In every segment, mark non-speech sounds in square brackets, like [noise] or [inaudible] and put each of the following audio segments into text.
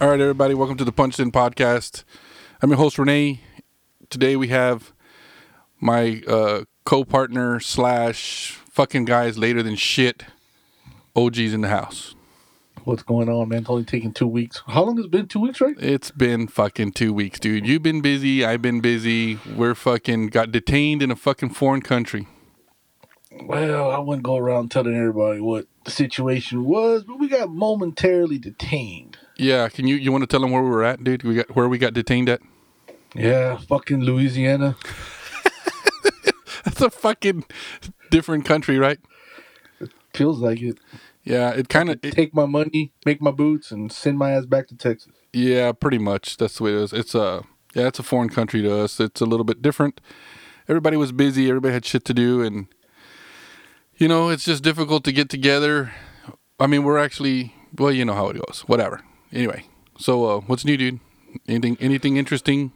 All right, everybody, welcome to the Punched In Podcast. I'm your host, Renee. Today we have my uh, co partner slash fucking guys later than shit, OG's in the house. What's going on, man? It's only taking two weeks. How long has it been? Two weeks, right? It's been fucking two weeks, dude. You've been busy. I've been busy. We're fucking got detained in a fucking foreign country. Well, I wouldn't go around telling everybody what the situation was, but we got momentarily detained. Yeah, can you you want to tell them where we were at, dude? We got where we got detained at. Yeah, fucking Louisiana. [laughs] That's a fucking different country, right? Feels like it. Yeah, it kind of Take my money, make my boots, and send my ass back to Texas. Yeah, pretty much. That's the way it is. It's a yeah, it's a foreign country to us. It's a little bit different. Everybody was busy. Everybody had shit to do, and you know, it's just difficult to get together. I mean, we're actually well, you know how it goes. Whatever. Anyway, so uh, what's new, dude? Anything anything interesting?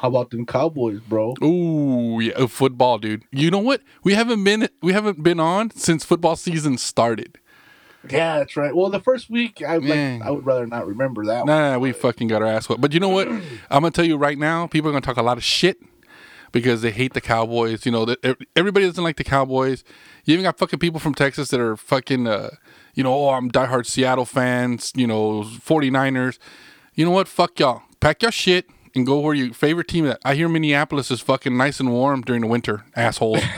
How about them Cowboys, bro? Ooh, yeah, uh, football, dude. You know what? We haven't been we haven't been on since football season started. Yeah, that's right. Well, the first week, I like, I would rather not remember that one. Nah, we fucking got our ass whooped. But you know what? [clears throat] I'm gonna tell you right now, people are gonna talk a lot of shit because they hate the Cowboys. You know, that everybody doesn't like the Cowboys. You even got fucking people from Texas that are fucking, uh, you know, oh, I'm diehard Seattle fans. You know, 49ers. You know what? Fuck y'all. Pack your shit and go where your favorite team. Is. I hear Minneapolis is fucking nice and warm during the winter. asshole. [laughs]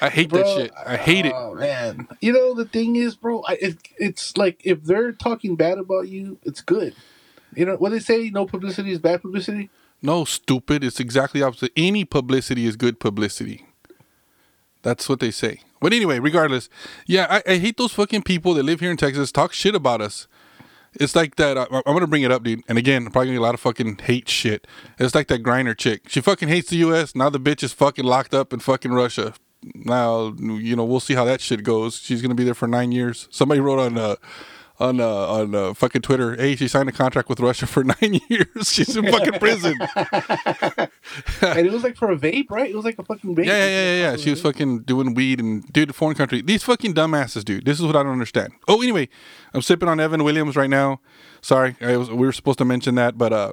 I hate that shit. I hate it. Oh man, you know the thing is, bro. I, it, it's like if they're talking bad about you, it's good. You know what they say? No publicity is bad publicity. No, stupid. It's exactly opposite. Any publicity is good publicity. That's what they say. But anyway, regardless, yeah, I, I hate those fucking people that live here in Texas talk shit about us. It's like that. I, I'm gonna bring it up, dude. And again, probably gonna get a lot of fucking hate shit. It's like that Griner chick. She fucking hates the U.S. Now the bitch is fucking locked up in fucking Russia. Now you know we'll see how that shit goes. She's gonna be there for nine years. Somebody wrote on uh on uh, on uh, fucking Twitter, hey, she signed a contract with Russia for [laughs] nine years. She's in fucking prison. [laughs] and it was like for a vape, right? It was like a fucking vape. Yeah, yeah, yeah, yeah, yeah. She was fucking doing weed and dude, foreign country. These fucking dumbasses, dude. This is what I don't understand. Oh, anyway, I'm sipping on Evan Williams right now. Sorry, I was, we were supposed to mention that, but uh,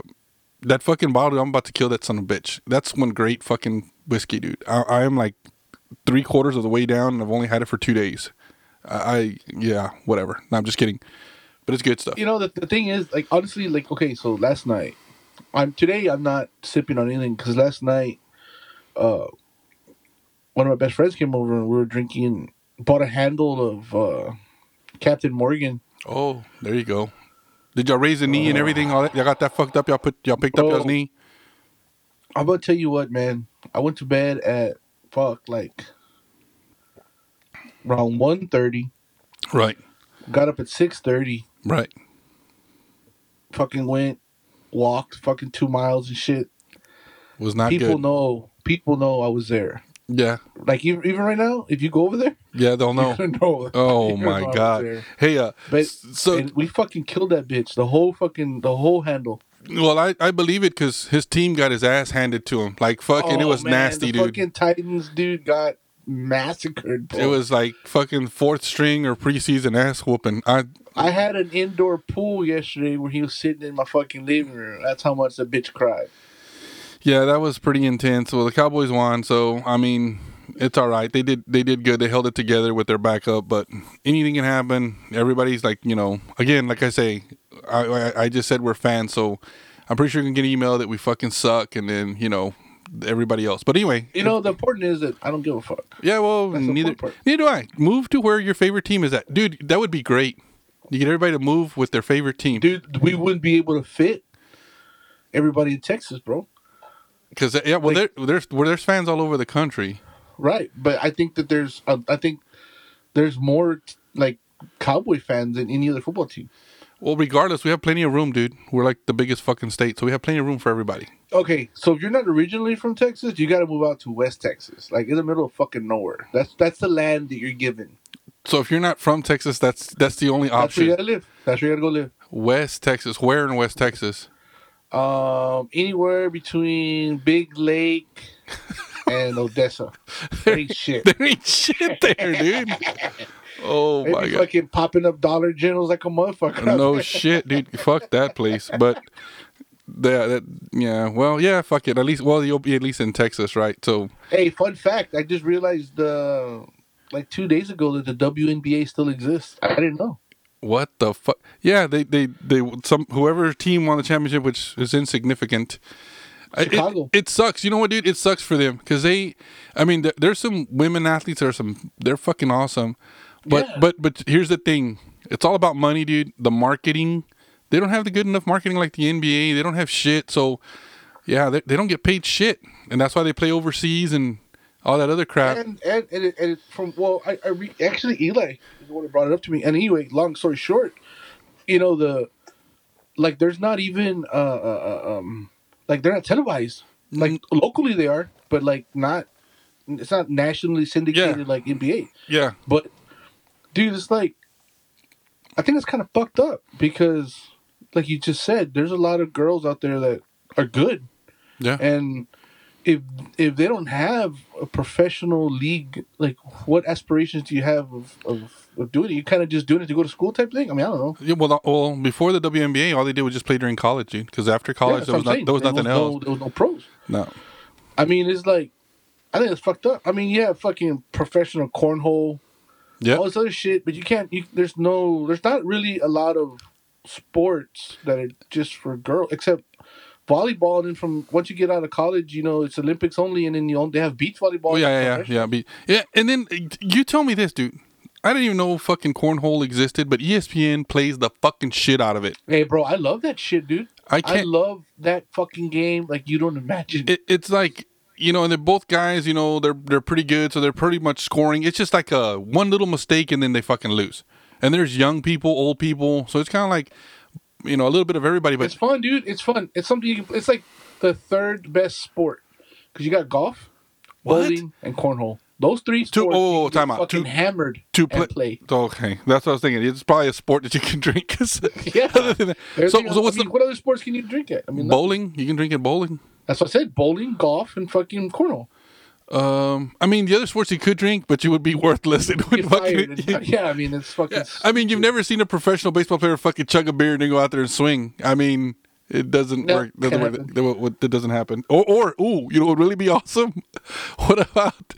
that fucking bottle, I'm about to kill that son of a bitch. That's one great fucking whiskey, dude. I, I am like three quarters of the way down, and I've only had it for two days. I, yeah, whatever. No, I'm just kidding, but it's good stuff. You know the, the thing is, like honestly, like okay, so last night, I'm today I'm not sipping on anything because last night, uh, one of my best friends came over and we were drinking. Bought a handle of uh, Captain Morgan. Oh, there you go. Did y'all raise the knee and everything? All that? Y'all got that fucked up? Y'all put y'all picked up y'all's knee? I'm gonna tell you what, man. I went to bed at fuck like around 1.30. Right, Got up at six thirty. right. Fucking went, walked fucking two miles and shit. Was not people good. know. People know I was there. Yeah, Like even, right now, if you go over there, yeah. They'll [laughs] know. know. Oh [laughs] You're gonna know I my god. Hey, uh, But so we fucking killed that bitch. The whole fucking the whole handle. well, I I believe it because his team got his ass handed to him. Like fucking, it Oh, was man, nasty, the dude. Fucking Titans dude got massacred. Bro. It was like fucking fourth string or preseason ass whooping. I I had an indoor pool yesterday where he was sitting in my fucking living room. That's how much the bitch cried. yeah, that was pretty intense. Well, the Cowboys won, so I mean, it's all right. They did they did good. They held it together with their backup, but anything can happen. Everybody's like, you know, again, like I say, I I, I just said we're fans, so I'm pretty sure you can get an email that we fucking suck, and then you know everybody else. But anyway, You know, the important is that I don't give a fuck. Yeah, well, That's neither neither do I. Move to where your favorite team is at, dude. That would be great. You get everybody to move with their favorite team, Dude, we wouldn't be able to fit everybody in Texas, bro. Because yeah, well, Like- there there's well, there's fans all over the country. Right, but I think that there's, uh, I think there's more t- like Cowboy fans than any other football team. Well, regardless, we have plenty of room, dude. We're like the biggest fucking state, so we have plenty of room for everybody. Okay, so if you're not originally from Texas, you got to move out to West Texas, like in the middle of fucking nowhere. That's that's the land that you're given. So if you're not from Texas, that's that's the only option. That's where you gotta live. That's where you gotta go live. West Texas, where in West Texas? Um, anywhere between Big Lake [laughs] and Odessa. There ain't shit. there ain't shit there, dude. [laughs] Oh my god. fucking popping up Dollar Generals like a motherfucker. No shit, dude. Fuck that place. But that, that yeah, well, yeah, fuck it. At least well, you'll be at least in Texas, right? So Hey, fun fact! I just realized uh, like two days ago that the WNBA still exists. I didn't know. what the fuck? Yeah, they they they some whoever team won the championship, which is insignificant. I- it- Chicago. It, sucks. You know what, dude? It sucks for them because they. I mean, there, there's some women athletes that are some. They're fucking awesome, but Yeah. but but here's the thing. It's all about money, dude. The marketing. They don't have the good enough marketing like the NBA. They don't have shit. So, yeah, they, they don't get paid shit, and that's why they play overseas and all that other crap. And and and, it, and it, from well, I, I re, actually Eli is the one who brought it up to me. And anyway, long story short, you know the like there's not even uh, uh uh, um like they're not televised. Like Mm-hmm. locally they are, but like not. It's not nationally syndicated like NBA. yeah, But dude, it's like I think it's kind of fucked up because, like you just said, there's a lot of girls out there that are good, yeah. and if if they don't have a professional league, like what aspirations do you have of of, of doing it? You kind of just doing it to go to school type thing. I mean, I don't know. Yeah, well, well, before the WNBA, all they did was just play during college, dude. Because after college, that's there was not, there was nothing no, else. there was no pros. No. I mean, it's like I think it's fucked up. I mean, yeah, fucking professional cornhole. Yeah. all this other shit, but you can't. You, there's no. There's not really a lot of sports that are just for girls, except volleyball. And then from once you get out of college, you know it's Olympics only, and then you they have beach volleyball. Oh yeah, yeah, yeah, yeah. Be, yeah, and then you tell me this, dude. I didn't even know fucking cornhole existed, but ESPN plays the fucking shit out of it. Hey, bro, I love that shit, dude. I I can't. love that fucking game like you don't imagine. it, it's like you know, and they're both guys. You know, they're they're pretty good, so they're pretty much scoring. It's just like a one little mistake, and then they fucking lose. And there's young people, old people, so it's kind of like you know a little bit of everybody. But it's fun, dude. It's fun. It's something you can. It's like the third best sport because you got golf, What? bowling, and cornhole. Those three sports. oh, you can get time out. Fucking Two- hammered to and play, play. okay, that's what I was thinking. It's probably a sport that you can [laughs] drink. [laughs] Yeah. other than that- so, so what's I mean, the what other sports can you drink at? I mean, bowling? You can drink at bowling. That's what I said: bowling, golf, and fucking cornhole. Um, I mean, the other sports you could drink, but you would be [laughs] worthless. It would fucking, and- [laughs] yeah, I mean, it's fucking. Yeah, I mean, you've never seen a professional baseball player fucking chug a beer and then go out there and swing. I mean, it doesn't No, work. Doesn't work. That, what- that doesn't happen. Or, or, ooh, you know, what would really be [laughs] awesome. What about,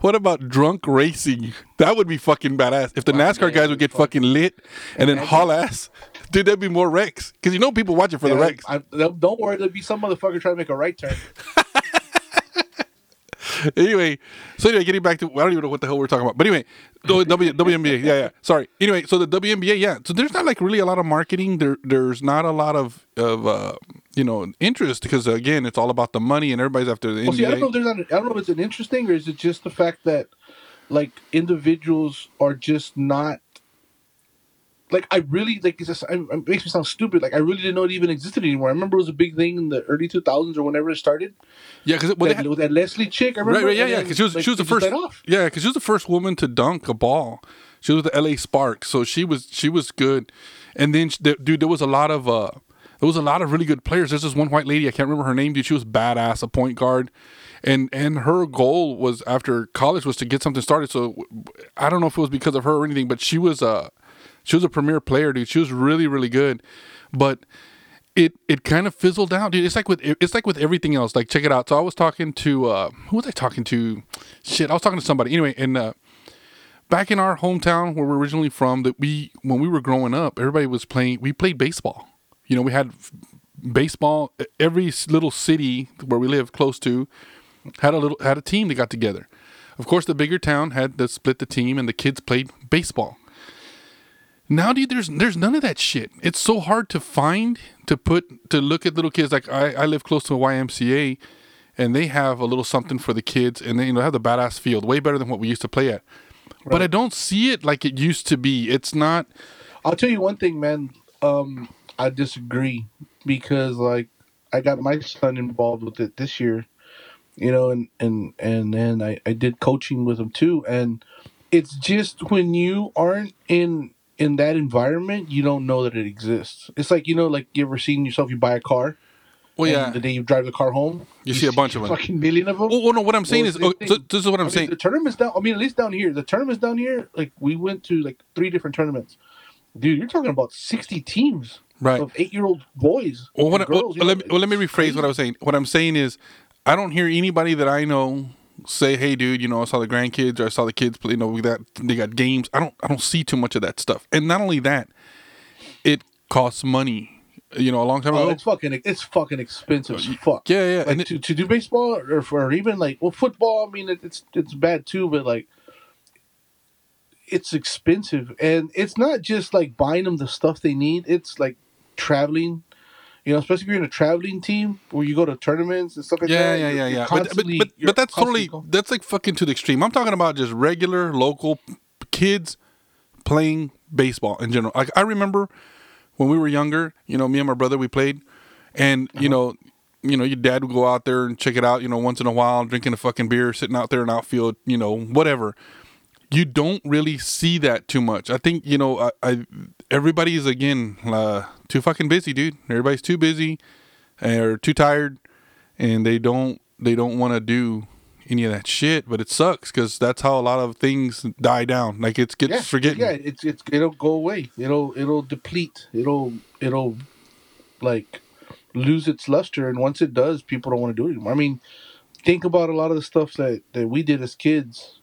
what about drunk racing? That would be fucking badass. If the Wow, NASCAR man, guys would get fuck. fucking lit and then Imagine. haul ass, dude, there'd be more wrecks. Because you know people watch it for the wrecks. I, don't worry, there'll be some motherfucker trying to make a right turn. [laughs] anyway, so anyway, getting back to I don't even know what the hell we're talking about, but anyway, the [laughs] w, WNBA, yeah, yeah. Sorry. Anyway, so the WNBA, yeah. So there's not like really a lot of marketing. There, there's not a lot of of uh, you know interest because again, it's all about the money and everybody's after the Well, see, I don't know if there's not, I don't know if it's an interesting or is it just the fact that like individuals are just not like I really like it's just I, it makes me sound stupid. Like I really didn't know it even existed anymore. I remember it was a big thing in the early 2000s or whenever it started. Yeah, because well, that, had- with that Leslie chick, I remember. right, right, yeah, yeah. Because she was like, she was the first. Yeah, because she was the first woman to dunk a ball. She was with the LA Sparks, so she was she was good. And then, dude, there was a lot of uh, there was a lot of really good players. There's this one white lady, I can't remember her name, dude. She was badass, a point guard, and and her goal was after college was to get something started. So I don't know if it was because of her or anything, but she was a she was a premier player, dude. She was really really good, but it it kind of fizzled out, dude. It's like with it's like with everything else. Like check it out. So I was talking to uh who was I talking to? Shit, I was talking to somebody. Anyway, and uh back in our hometown where we're originally from, that we when we were growing up, everybody was playing. We played baseball. You know, we had baseball. Every little city where we live close to had a little had a team that got together. Of course, the bigger town had to split the team, and the kids played baseball. Now, dude, there's there's none of that shit. It's so hard to find to put to look at little kids. Like I, I live close to a YMCA, and they have a little something for the kids, and they you know have the badass field, way better than what we used to play at. But I don't see it like it used to be. It's not. I'll tell you one thing, man. Um, I disagree because like I got my son involved with it this year, you know, and and and then I I did coaching with him too, and it's just when you aren't in in that environment, you don't know that it exists. It's like you know, like you ever seen yourself, you buy a car, Well, and yeah. The day you drive the car home, You see a bunch of them. Fucking million of them. Well, well, no, what I'm saying Well, is, oh, so, this is what I'm I mean, saying. the tournaments down. I mean, at least down here, the tournaments down here, like we went to like three different tournaments. Dude, you're talking about sixty teams Right. of eight-year-old boys. Well, what, and well, girls, you let me, well, let me rephrase what I was saying. What I'm saying is, I don't hear anybody that I know say, "Hey, dude, you know, I saw the grandkids or I saw the kids play. You know, we got they got games." I don't, I don't see too much of that stuff. And not only that, it costs money. You know, a long time Oh, ago. it's fucking it's fucking expensive as uh, fuck. yeah, yeah, Like and it- to, to do baseball or for even like well football. I mean it, it's it's bad too, but like it's expensive and it's not just like buying them the stuff they need. It's like traveling. You know, especially if you're in a traveling team where you go to tournaments and stuff like yeah, that. yeah, you're- yeah, yeah. But, but, but, but that's totally constantly that's like fucking to the extreme. I'm talking about just regular local kids playing baseball in general. Like I remember when we were younger, you know, me and my brother we played, and you uh-huh. know, you know, your dad would go out there and check it out, you know, once in a while, drinking a fucking beer, sitting out there in outfield, you know, whatever. You don't really see that too much. I think you know, I, I everybody is again uh, too fucking busy, dude. Everybody's too busy or too tired, and they don't they don't want to do any of that shit. But it sucks because that's how a lot of things die down. Like it gets yeah. Yeah, it's it's it'll go away. It'll it'll deplete. It'll it'll like lose its luster, and once it does, people don't want to do it anymore. I mean, think about a lot of the stuff that that we did as kids.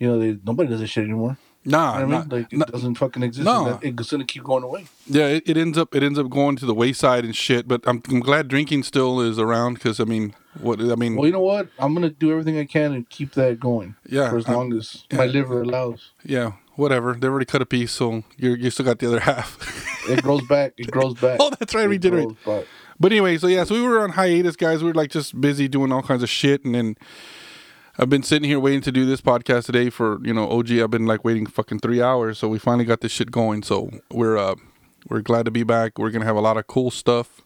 You know, they, nobody does this shit anymore. Nah, You know I nah, mean, like it nah, doesn't fucking exist. No. and It's gonna keep going away. yeah, it, it ends up it ends up going to the wayside and shit. But I'm, I'm glad drinking still is around because I mean, what I mean, Well, you know what? I'm gonna do everything I can and keep that going yeah, for as I'm- long as my liver allows. yeah, whatever. They already cut a piece, so you you still got the other [laughs] half. It grows back. It grows back. [laughs] oh, that's right, It regenerate. But anyway, so yeah, so we were on hiatus, guys. We were like just busy doing all kinds of shit, and then I've been sitting here waiting to do this podcast today for you know OG. I've been like waiting fucking three hours, so we finally got this shit going. So we're uh we're glad to be back. We're gonna have a lot of cool stuff.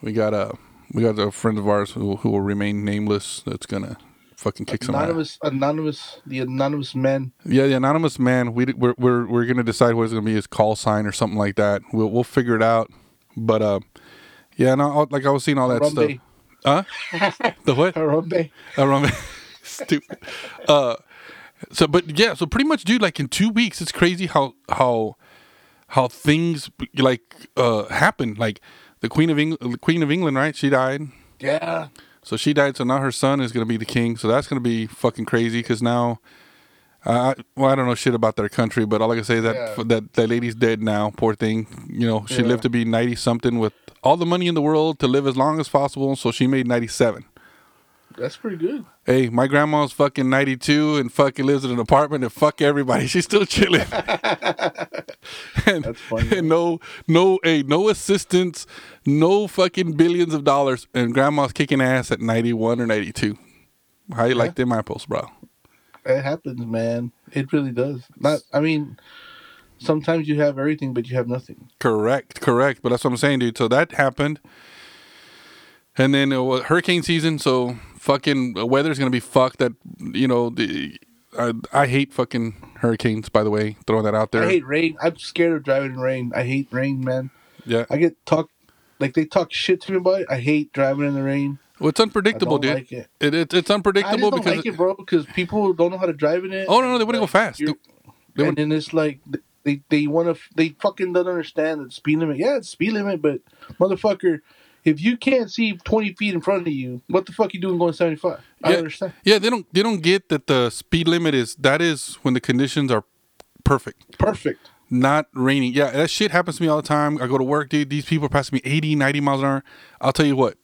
We got a we got a friend of ours who who will remain nameless. That's gonna fucking kick some ass. Anonymous, anonymous, the anonymous man. Yeah, the anonymous man. We we're we're, we're gonna decide what it's gonna be his call sign or something like that. We'll we'll figure it out. But uh, yeah, no, like I was seeing all that stuff. Huh? [laughs] the what? Harambe. Harambe. Stupid. Uh, so but yeah, so pretty much, dude. Like in two weeks, it's crazy how how how things like uh happen. Like the Queen of England, the Queen of England, right? She died. Yeah. So she died. So now her son is gonna be the king. So that's gonna be fucking crazy. Because now, uh, well, I don't know shit about their country, but all I can say is that Yeah. that that lady's dead now. Poor thing. You know, she Yeah. lived to be ninety something with all the money in the world to live as long as possible. So she made ninety seven. That's pretty good. Hey, my grandma's fucking 92 and fucking lives in an apartment and fuck everybody. [laughs] She's still chilling. [laughs] and, That's funny. and no, no, hey, no assistance, no fucking billions of dollars. And grandma's kicking ass at 91 or 92. How you like them apples, bro? It happens, man. It really does. Not. I mean, sometimes you have everything, but you have nothing. Correct, correct. But that's what I'm saying, dude. So that happened. And then it was hurricane season, so fucking uh, weather's gonna be fucked. That you know, the I, I hate fucking hurricanes. By the way, throwing that out there. I hate rain. I'm scared of driving in rain. I hate rain, man. yeah, I get talk like they talk shit to me about it. I hate driving in the rain. well, it's I unpredictable, don't dude. like it. It, it, it's unpredictable because like it, bro. Because people don't know how to drive in it. oh no, no, they want to go fast. you're- They and then it's like they they want to they fucking don't understand the speed limit. Yeah, it's speed limit, but motherfucker, if you can't see twenty feet in front of you, what the fuck you doing going seventy five? I Yeah. understand. Yeah, they don't they don't get that the speed limit is that is when the conditions are perfect. Perfect. not raining. Yeah, that shit happens to me all the time. I go to work, dude. These people are passing me 80, 90 miles an hour. I'll tell you what.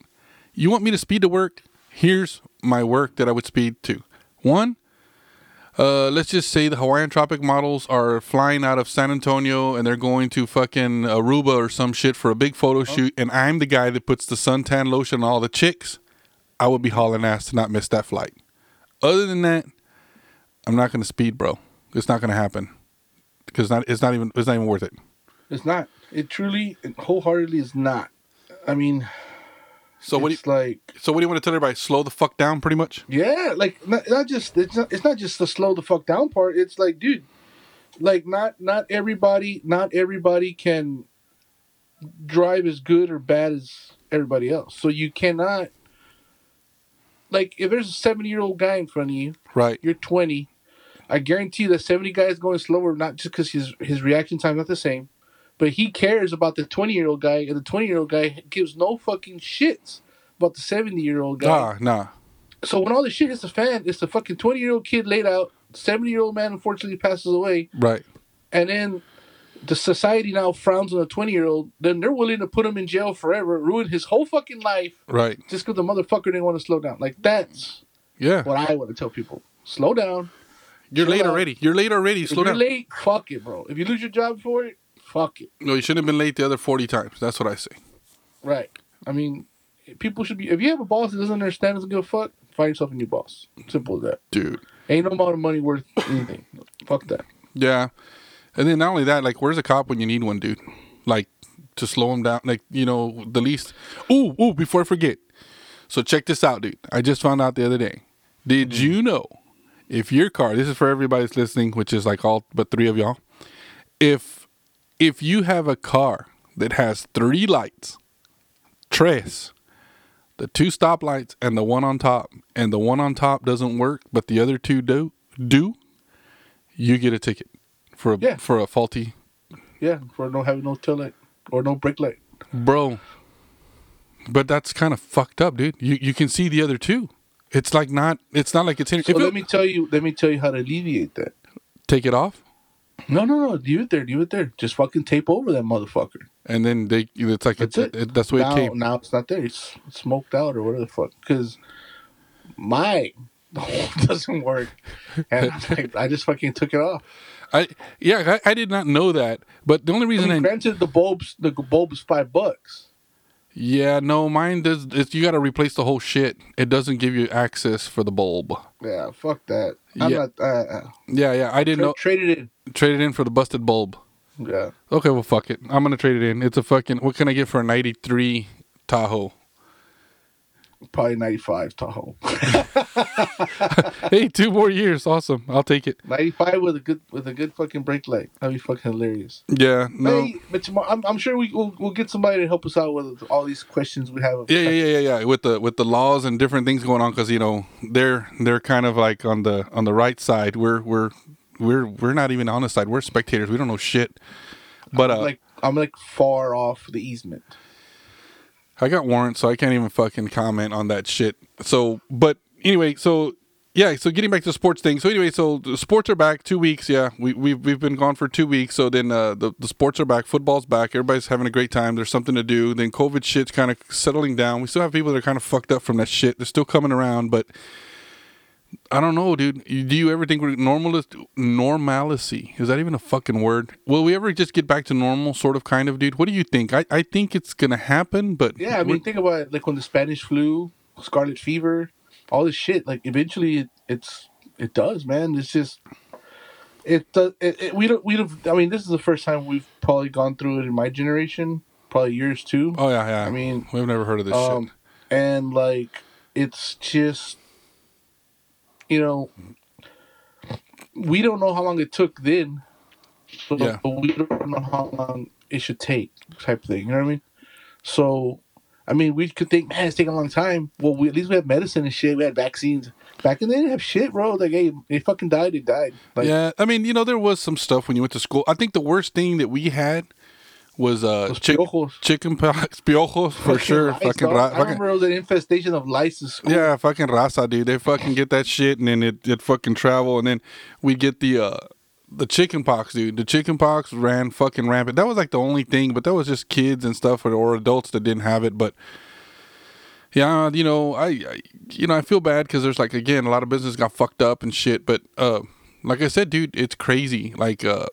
You want me to speed to work? Here's my work that I would speed to. One, uh, let's just say the Hawaiian Tropic models are flying out of San Antonio and they're going to fucking Aruba or some shit for a big photo shoot, and I'm the guy that puts the suntan lotion on all the chicks. I would be hauling ass to not miss that flight. Other than that, I'm not gonna speed, bro. It's not gonna happen because not it's not even it's not even worth it. It's not. It truly, and wholeheartedly is not. I mean, So what? Do you, like so what do you want to tell everybody? Slow the fuck down, pretty much. Yeah, like not, not just it's not it's not just the slow the fuck down part. It's like, dude, like not not everybody not everybody can drive as good or bad as everybody else. So you cannot like if there's a seventy year old guy in front of you, Right. you're twenty. I guarantee that seventy guys going slower, not just because his his reaction time's not the same, but he cares about the twenty year old guy, and the twenty year old guy gives no fucking shits about the seventy year old guy. Nah, nah. So when all this shit hits the fan, it's the fucking twenty year old kid laid out. Seventy year old man unfortunately passes away, Right. and then the society now frowns on a twenty year old. Then they're willing to put him in jail forever, ruin his whole fucking life, Right. just because the motherfucker didn't want to slow down. Like that's Yeah. what I want to tell people: slow down. You're chill late out. already. You're late already. If Slow you're down. late, fuck it, bro. If you lose your job for it, fuck it. No, you shouldn't have been late the other 40 times. That's what I say. Right. I mean, people should be. If you have a boss that doesn't understand, doesn't give a fuck, find yourself a new boss. Simple as that. Dude. Ain't no amount of money worth anything. fuck that. Yeah. And then not only that, like, where's a cop when you need one, dude? Like, to slow him down. Like, you know, the least. Ooh, ooh, before I forget. So check this out, dude. I just found out the other day. Did mm-hmm. you know if your car, this is for everybody's listening, which is like all but three of y'all. If if you have a car that has three lights, tres, the two stoplights and the one on top, and the one on top doesn't work, but the other two do do, you get a ticket for a Yeah. for a faulty Yeah, for no having no tail light or no brake light. bro. But that's kind of fucked up, dude. You you can see the other two. It's like not. It's not like it's in. So if let it- me tell you. Let me tell you how to alleviate that. take it off, No, no, no. Leave it there. Leave it there. Just fucking tape over that motherfucker. and then they. It's like That's it. it, that's the way now, it came. now it's not there. It's smoked out or whatever the fuck. Because my [laughs] doesn't work, and like, I just fucking took it off. I yeah, I, I did not know that. But the only I reason mean, I, granted, the bulbs, the bulb is five bucks. Yeah no mine does. It's, you got to replace the whole shit. It doesn't give you access for the bulb. Yeah, fuck that. I'm Yeah. not. Uh, Yeah, yeah. I didn't tra- know. Traded it in. Trade it in for the busted bulb. Yeah. Okay, well, fuck it. I'm gonna trade it in. It's a fucking. What can I get for a '93 Tahoe? Probably 95 Tahoe. [laughs] hey, two more years. Awesome. I'll take it. 95 with a good with a good fucking brake light. That'd be fucking hilarious. Yeah. No. Hey, but tomorrow, I'm, I'm sure we, we'll, we'll get somebody to help us out with all these questions we have. Yeah, yeah, yeah, yeah, yeah. With the with the laws and different things going on, because you know they're they're kind of like on the on the right side. We're we're we're we're not even on the side. We're spectators. We don't know shit. But uh, like I'm like far off the easement. I got warrants, so I can't even fucking comment on that shit. So, but anyway, so yeah, so getting back to sports thing. So anyway, so the sports are back. Two weeks, yeah. We we've we've been gone for two weeks. So then uh, the the sports are back. Football's back. Everybody's having a great time. There's something to do. Then COVID shit's kind of settling down. We still have people that are kind of fucked up from that shit. They're still coming around, but I don't know, dude. Do you ever think we're normal normalcy? Is that even a fucking word? Will we ever just get back to normal, sort of, kind of, dude? What do you think? I, I think it's gonna happen, but Yeah, I mean, think about it. Like when the Spanish flu, scarlet fever, all this shit. Like eventually, it, it's it does, man. It's just it does. It, it, we don't. We don't. I mean, this is the first time we've probably gone through it in my generation. Probably yours too. oh yeah, yeah. I mean, we've never heard of this um, shit. and like it's just you know we don't know how long it took then but, Yeah. we don't know how long it should take type thing you know what i mean? So i mean we could think man it's taking a long time. Well we, at least we have medicine and shit. We had vaccines. Back then they didn't have shit bro. Like hey they fucking died they died. Like yeah, I mean, you know, there was some stuff when you went to school. I think the worst thing that we had was uh those chick- piojos. chicken [laughs] pox, piojos for Fucking sure. lice, fucking, ra- I fucking remember was an infestation of lice in school. yeah, fucking rasa, dude. They fucking get that shit and then it it fucking travel and then we get the uh the chicken pox, dude. The chicken pox ran fucking rampant. That was like the only thing, but that was just kids and stuff or, or adults that didn't have it. But yeah, you know, I, I you know I feel bad because there's like again a lot of business got fucked up and shit. But uh, like I said, dude, it's crazy. Like uh,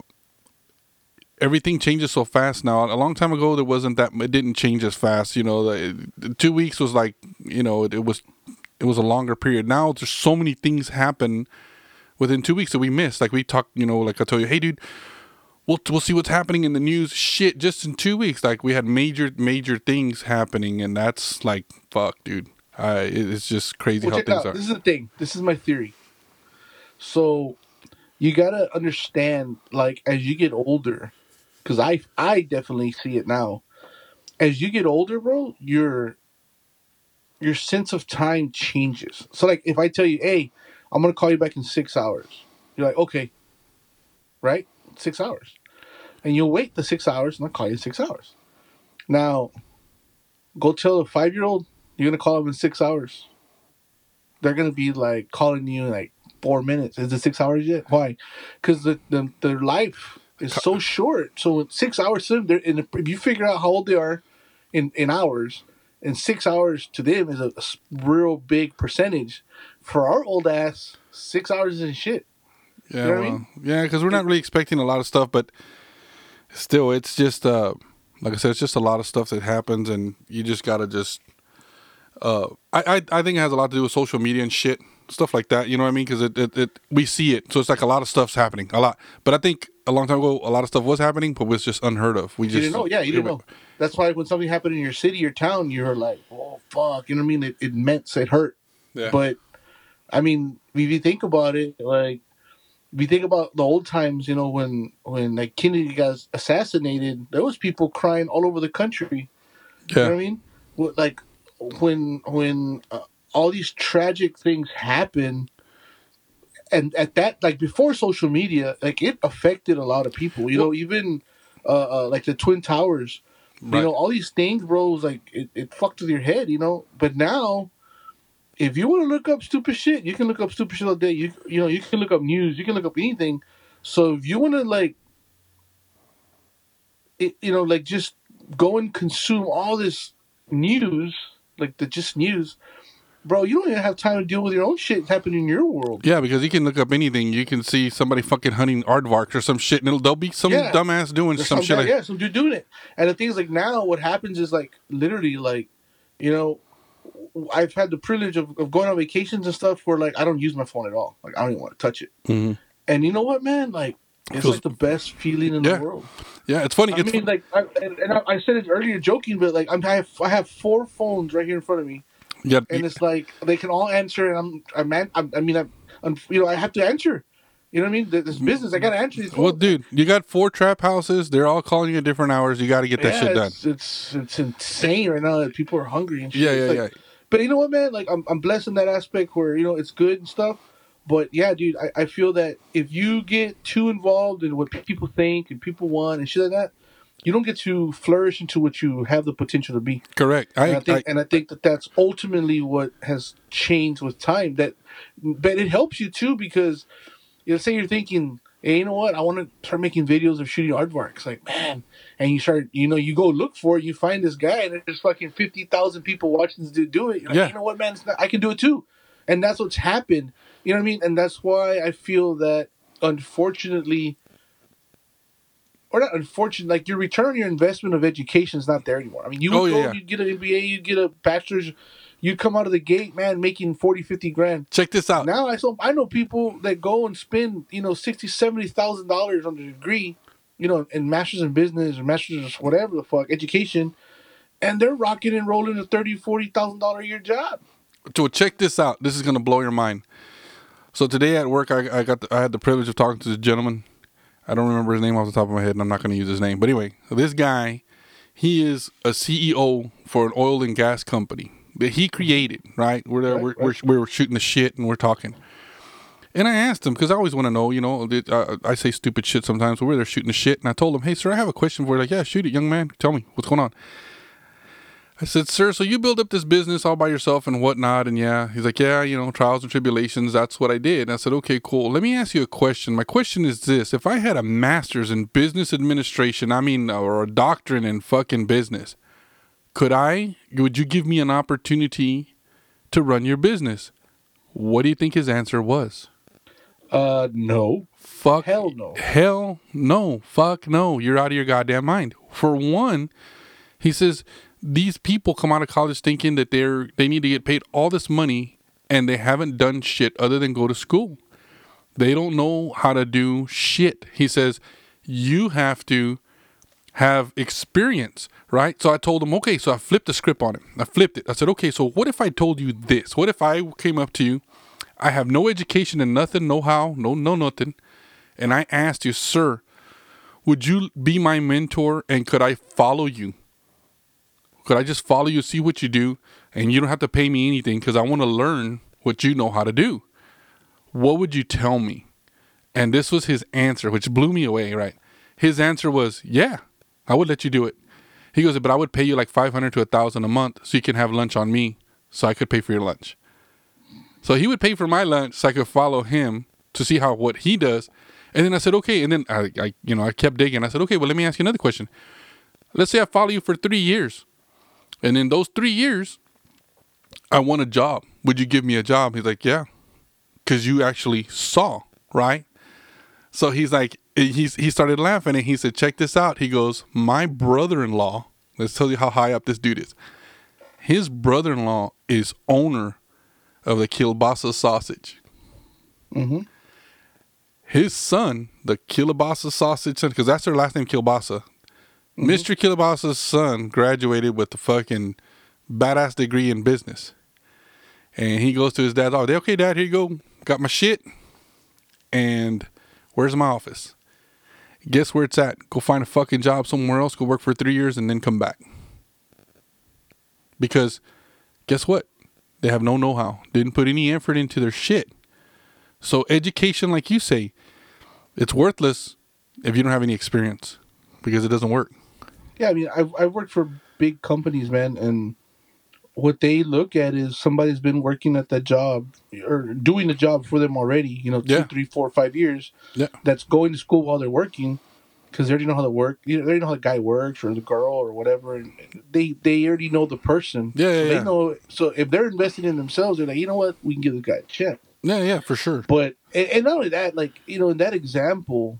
everything changes so fast now. A long time ago, there wasn't that. It didn't change as fast. You know, the, two weeks was like you know it, it was it was a longer period. Now there's so many things happen within two weeks that we missed. Like we talked, you know, like I told you, hey, dude, we'll we'll see what's happening in the news. Shit, just in two weeks, like we had major major things happening, and that's like fuck, dude. I it's just crazy Well, how things out. are. This is the thing. This is my theory. So, you gotta understand, like, as you get older, because I I definitely see it now. as you get older, bro, your your sense of time changes. So like if I tell you, hey, I'm gonna call you back in six hours, you're like, okay, right? Six hours. And you'll wait the six hours and I'll call you in six hours. Now, go tell a five year old you're gonna call them in six hours. They're gonna be like calling you in like four minutes. Is it six hours yet? Why? Because the, the their life is so short. So six hours to them, and if you figure out how old they are in in hours, and six hours to them is a real big percentage. For our old ass, six hours isn't shit. Yeah, know what I mean? yeah, because we're not really expecting a lot of stuff, but still, it's just uh, like I said, it's just a lot of stuff that happens, and you just gotta just. Uh, I, I I think it has a lot to do with social media and shit, stuff like that. You know what I mean? Because it, it, it we see it, so it's like a lot of stuff's happening, a lot. But I think a long time ago, a lot of stuff was happening, but was just unheard of. We You just didn't know, yeah, you didn't know. That's why when something happened in your city or town, you were like, "Oh fuck," you know what I mean? It, it meant it hurt. Yeah. But I mean, if you think about it, like if you think about the old times, you know, when when like Kennedy got assassinated, there was people crying all over the country. Yeah. You know what I mean? Like when when uh, all these tragic things happen, and at that like before social media, like it affected a lot of people. You know, even uh, uh like the Twin Towers. right. You know, all these things, bro, like it, it fucked with your head, you know. But now, if you want to look up stupid shit, you can look up stupid shit all day. You you know, you can look up news, you can look up anything. So if you want to like, it, you know, like just go and consume all this news, like the just news, bro. You don't even have time to deal with your own shit happening in your world. Yeah, because you can look up anything. You can see somebody fucking hunting aardvarks or some shit, and it'll, there'll be some Yeah. dumbass doing There's some some shit. guy- Like, yeah, some dude doing it. And the thing is, like now, what happens is like literally, like you know, I've had the privilege of, of going on vacations and stuff where like I don't use my phone at all. Like I don't even want to touch it. Mhm. And you know what, man? Like it's Feels- like the best feeling in Yeah. the world. Yeah, it's funny. I It's mean, like, I, and, and I, I said it earlier, joking, but like I'm, I have I have four phones right here in front of me, yeah, and it's like they can all answer, and I'm I'm, I'm I mean I'm, I'm you know I have to answer. You know what I mean? This mm. business, I gotta answer these. well, dude, you got four trap houses. They're all calling you at different hours. You got to get that yeah, shit done. It's, it's it's insane right now that people are hungry and shit. Yeah, yeah, like- yeah. But you know what, man? Like I'm I'm blessed in that aspect where you know it's good and stuff. But yeah, dude, I, I feel that if you get too involved in what people think and people want and shit like that, you don't get to flourish into what you have the potential to be. Correct. And I, I, think I, and I think that that's ultimately what has changed with time. That, but it helps you too because, you know, say you're thinking, hey, you know what? I want to start making videos of shooting aardvarks. Like, man, and you start, you know, you go look for it, you find this guy, and there's fucking fifty thousand people watching this dude do it. You're like, Yeah. you know what, man? It's not, I can do it too, and that's what's happened. You know what I mean? And that's why I feel that, unfortunately. Or not unfortunately, like your return your investment of education is not there anymore. I mean, you would Oh, go, yeah. you get an MBA, you get a bachelor's, you come out of the gate, man, making 40, 50 grand. check this out. Now I saw I know people that go and spend you know sixty, seventy thousand dollars on the degree, you know, in masters in business or masters whatever the fuck education, and they're rocking and rolling a thirty, forty thousand dollar a year job. So check this out. This is gonna blow your mind. So today at work, I, I got the, I had the privilege of talking to this gentleman. I don't remember his name off the top of my head, and I'm not gonna use his name. But anyway, so this guy, he is a CEO for an oil and gas company that he created. Right? We're there, Right, we're, right. we're we're shooting the shit, and we're talking. And I asked him because I always want to know, you know, uh, I say stupid shit sometimes. But we're there shooting the shit, and I told him, "Hey, sir, I have a question for you." Like, yeah, shoot it, young man. Tell me what's going on. I said, sir, so you build up this business all by yourself and whatnot. And yeah, he's like, yeah, you know, trials and tribulations. That's what I did. And I said, okay, cool. Let me ask you a question. My question is this If I had a master's in business administration, I mean, or a doctorate in fucking business, could I, would you give me an opportunity to run your business? What do you think his answer was? Uh, no, Fuck. Hell no. Hell no. Fuck no. You're out of your goddamn mind. For one, he says these people come out of college thinking that they're they need to get paid all this money and they haven't done shit other than go to school. They don't know how to do shit. He says you have to have experience, right? So I told him, okay, so I flipped the script on him. I flipped it. I said, okay, so what if I told you this? What if I came up to you? I have no education and nothing, no how, no no nothing, and I asked you, sir, would you be my mentor and could I follow you? Could I just follow you, see what you do, and you don't have to pay me anything because I want to learn what you know how to do? What would you tell me? And this was his answer, which blew me away, right? His answer was, Yeah, I would let you do it. He goes, But I would pay you like 500 to a 1000 a month so you can have lunch on me so I could pay for your lunch. So he would pay for my lunch so I could follow him to see how what he does. And then I said, okay. And then I, I you know, I kept digging. I said, okay, well, let me ask you another question. Let's say I follow you for three years, and in those three years, I want a job. Would you give me a job? He's like, yeah, because you actually saw, right? So he's like, he's he started laughing and he said, check this out. He goes, my brother-in-law. Let's tell you how high up this dude is. His brother-in-law is owner of the kielbasa sausage. Mm-hmm. His son, the kielbasa sausage son, because that's their last name, kielbasa. Mm-hmm. Mr. Kielbasa's son graduated with the fucking badass degree in business. And he goes to his dad, oh, okay, dad, here you go. Got my shit. And where's my office? Guess where it's at? Go find a fucking job somewhere else, go work for three years, and then come back. Because guess what? They have no know how. Didn't put any effort into their shit. So education, like you say, it's worthless if you don't have any experience because it doesn't work. Yeah, I mean, I've I've worked for big companies, man, and what they look at is somebody's been working at that job or doing the job for them already. You know, two, Yeah. three, four, five years. Yeah. That's going to school while they're working because they already know how to work. You know, they already know how the guy works or the girl or whatever. And they they already know the person. Yeah, yeah, so they yeah. know. So if they're investing in themselves, they're like, you know what, we can give this guy a check. Yeah, yeah, for sure. But and, and not only that, like you know, in that example,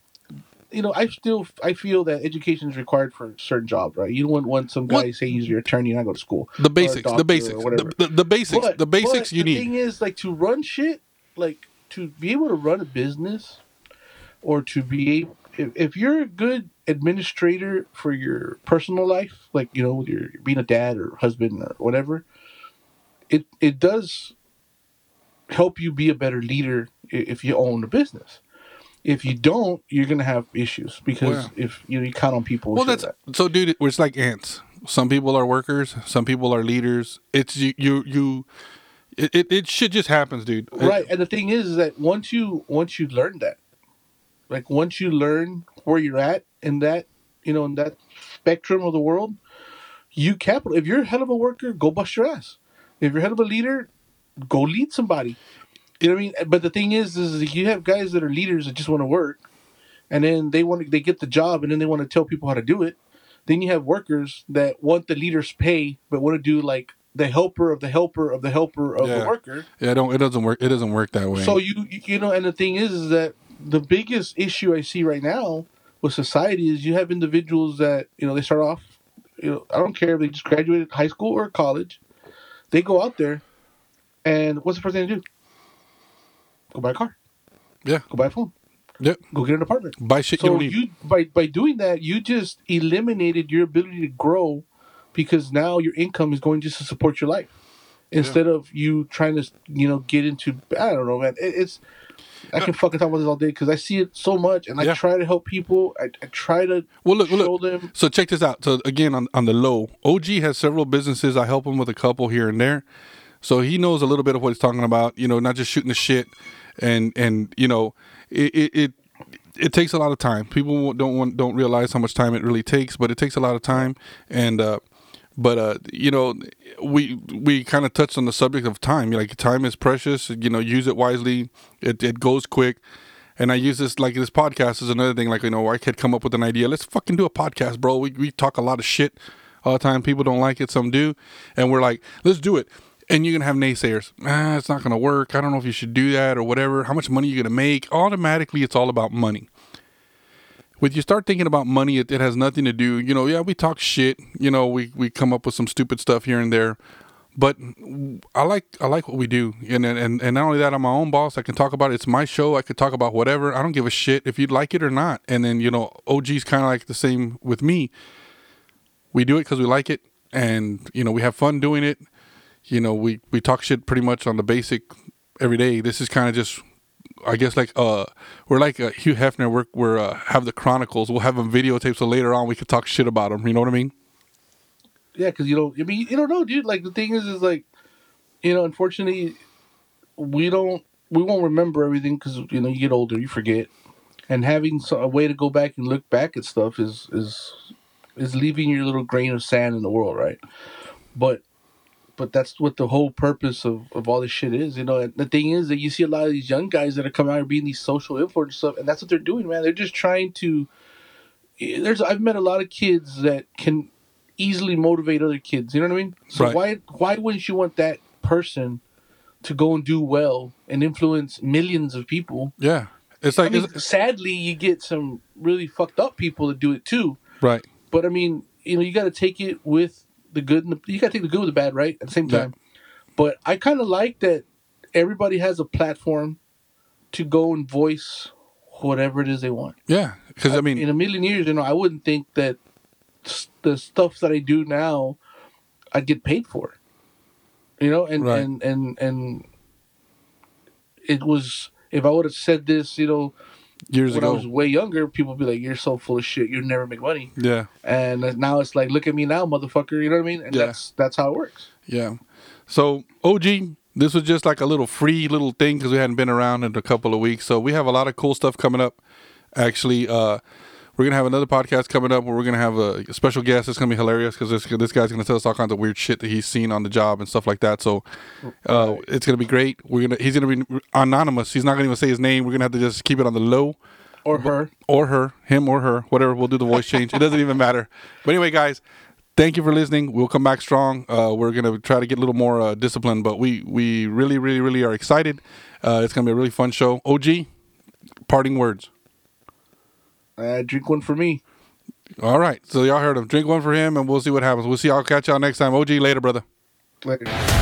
you know, I still I feel that education is required for a certain jobs, right? You don't want, some guy What? say he's your attorney and I go to school. The basics, the basics, the, the, the basics, But- the basics you the need. The thing is, like to run shit, like to be able to run a business, or to be able, if, if you're a good administrator for your personal life, like you know, you're being a dad or husband or whatever, it it does help you be a better leader if you own a business. If you don't, you're gonna have issues because Yeah. if you know you count on people. Well, that's like so, dude. It's like ants. Some people are workers. Some people are leaders. It's you, you, you. It, it, it shit just happens, dude. that. right. And the thing is, is that once you once you learn that, like once you learn where you're at in that you know in that spectrum of the world, you capital. If you're a hell of a worker, go bust your ass. If you're head of a leader, go lead somebody. You know what I mean? But the thing is, is you have guys that are leaders that just want to work, and then they want to they get the job, and then they want to tell people how to do it. Then you have workers that want the leader's pay, but want to do like the helper of the helper of the helper of Yeah. the worker. Yeah, it don't. It doesn't work. It doesn't work that way. So you you you know, and the thing is, is that the biggest issue I see right now with society is you have individuals that you know they start off, you know, I don't care if they just graduated high school or college, they go out there, and what's the first thing they do? Go buy a car. Yeah. Go buy a phone. Yep. Go get an apartment. buy shit you So don't need. you by by doing that, you just eliminated your ability to grow because now your income is going just to support your life instead of you trying to you know get into I don't know man. It, it's I can fucking talk about this all day because I see it so much and I try to help people. I, I try to well, look, show look. them. So check this out. So again, on on the low, OG has several businesses. I help him with a couple here and there. So he knows a little bit of what he's talking about. You know, not just shooting the shit, and and you know, it it. it it takes a lot of time. People don't want, don't realize how much time it really takes, but it takes a lot of time. And uh, but uh, you know, we we kind of touched on the subject of time. Like time is precious. You know, use it wisely. It it goes quick. And I use this like this podcast is another thing. Like you know, I could come up with an idea. Let's fucking do a podcast, bro. We we talk a lot of shit all the time. People don't like it. Some do, and we're like, let's do it. And you're gonna have naysayers. Ah, it's not gonna work. I don't know if you should do that or whatever. How much money you're gonna make? Automatically, it's all about money. When you start thinking about money, it, it has nothing to do. You know, yeah, we talk shit. You know, we we come up with some stupid stuff here and there. But I like I like what we do, and and and not only that, I'm my own boss. I can talk about it. It's my show. I could talk about whatever. I don't give a shit if you like it or not. And then you know, OG's kind of like the same with me. We do it because we like it, and you know, we have fun doing it. You know, we we talk shit pretty much on the basic every day. This is kind of just, I guess, like uh, we're like uh, Hugh Hefner. We're we're uh, have the chronicles. We'll have them videotaped so later on we could talk shit about them. You know what I mean? Yeah, because you don't. I mean, you don't know, dude. Like the thing is, is like, you know, unfortunately, we don't. We won't remember everything because you know you get older, you forget, and having a way to go back and look back at stuff is is is leaving your little grain of sand in the world, right? But but that's what the whole purpose of, of all this shit is, you know. And the thing is that you see a lot of these young guys that are coming out and being these social influencers stuff, and that's what they're doing, man. They're just trying to. Eh, there's I've met a lot of kids that can easily motivate other kids. You know what I mean? So Right. why why wouldn't you want that person to go and do well and influence millions of people? Yeah, it's I like mean, it's, sadly, you get some really fucked up people that do it too. right. But I mean, you know, you got to take it with the good and the, you got to take the good with the bad, right? At the same Yeah. time. But I kind of like that everybody has a platform to go and voice whatever it is they want. Yeah, because I mean, in a million years, you know, I wouldn't think that the stuff that I do now, I'd get paid for. You know, and Right. and and and it was if I would have said this, you know, years when I ago. was way younger, people would be like, "You're so full of shit. You never make money." yeah, And now it's like, "Look at me now, motherfucker." You know what I mean? And Yeah. that's that's how it works. yeah. So OG, this was just like a little free little thing because we hadn't been around in a couple of weeks. So we have a lot of cool stuff coming up. Actually, uh, we're gonna have another podcast coming up where we're gonna have a, special guest. It's gonna be hilarious because this this guy's gonna tell us all kinds of weird shit that he's seen on the job and stuff like that. So uh, it's gonna be great. We're gonna he's gonna be anonymous. He's not gonna even say his name. We're gonna have to just keep it on the low. Or her. or her, him or her, whatever. We'll do the voice change. It doesn't even matter. But anyway, guys, thank you for listening. We'll come back strong. Uh, we're gonna try to get a little more uh, discipline, but we we really really really are excited. Uh, it's gonna be a really fun show. OG, parting words. Uh, drink one for me. All right, so y'all heard him. Drink one for him, and we'll see what happens. We'll see. I'll catch y'all next time. OG later, brother. Later.